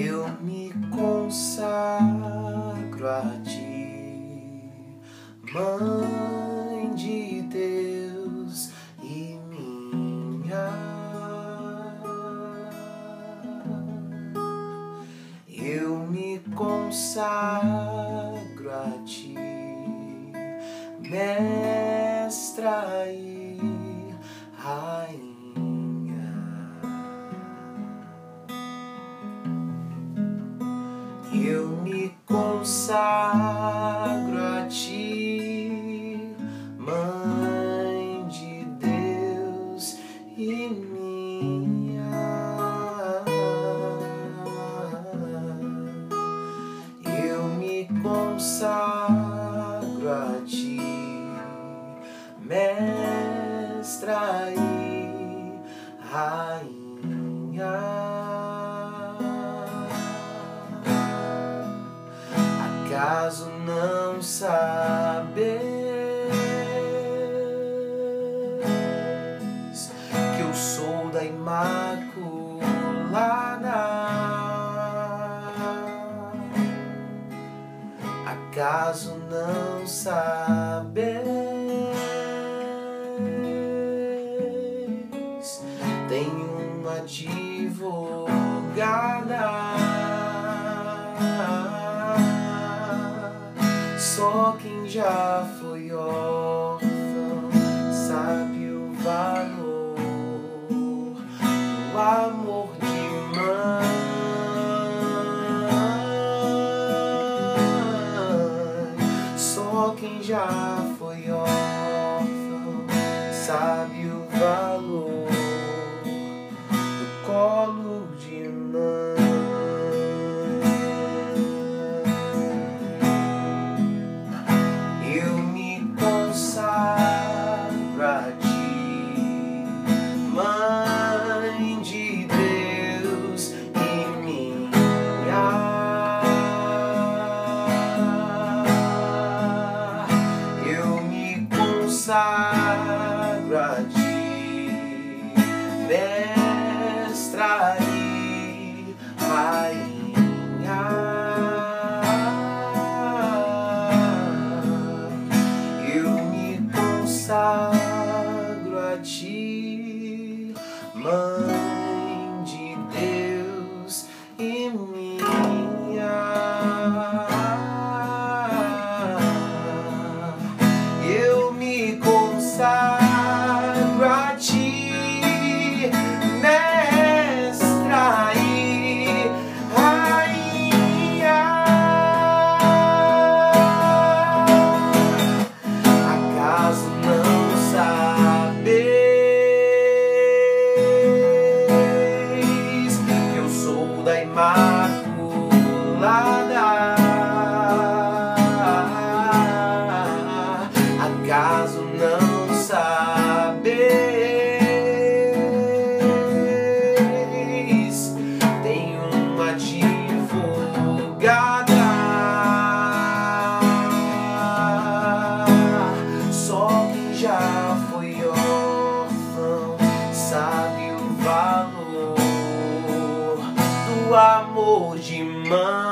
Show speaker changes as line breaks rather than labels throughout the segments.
eu me consagro a ti, Mãe de Deus e minha. Eu me consagro a ti, Mestra e Rainha. Consagro a ti, Mãe de Deus e minha. Acaso não sabeis que eu sou da Imaculada? Acaso não sabeis? Tenho uma advogada. Só quem já foi órfão sabe o valor do amor de mãe. Só quem já foi órfão sabe o valor consagro a ti, Acaso não sabeis? Tenho uma advogada. Só quem já foi órfão sabe o valor do amor de mãe.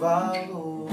Valor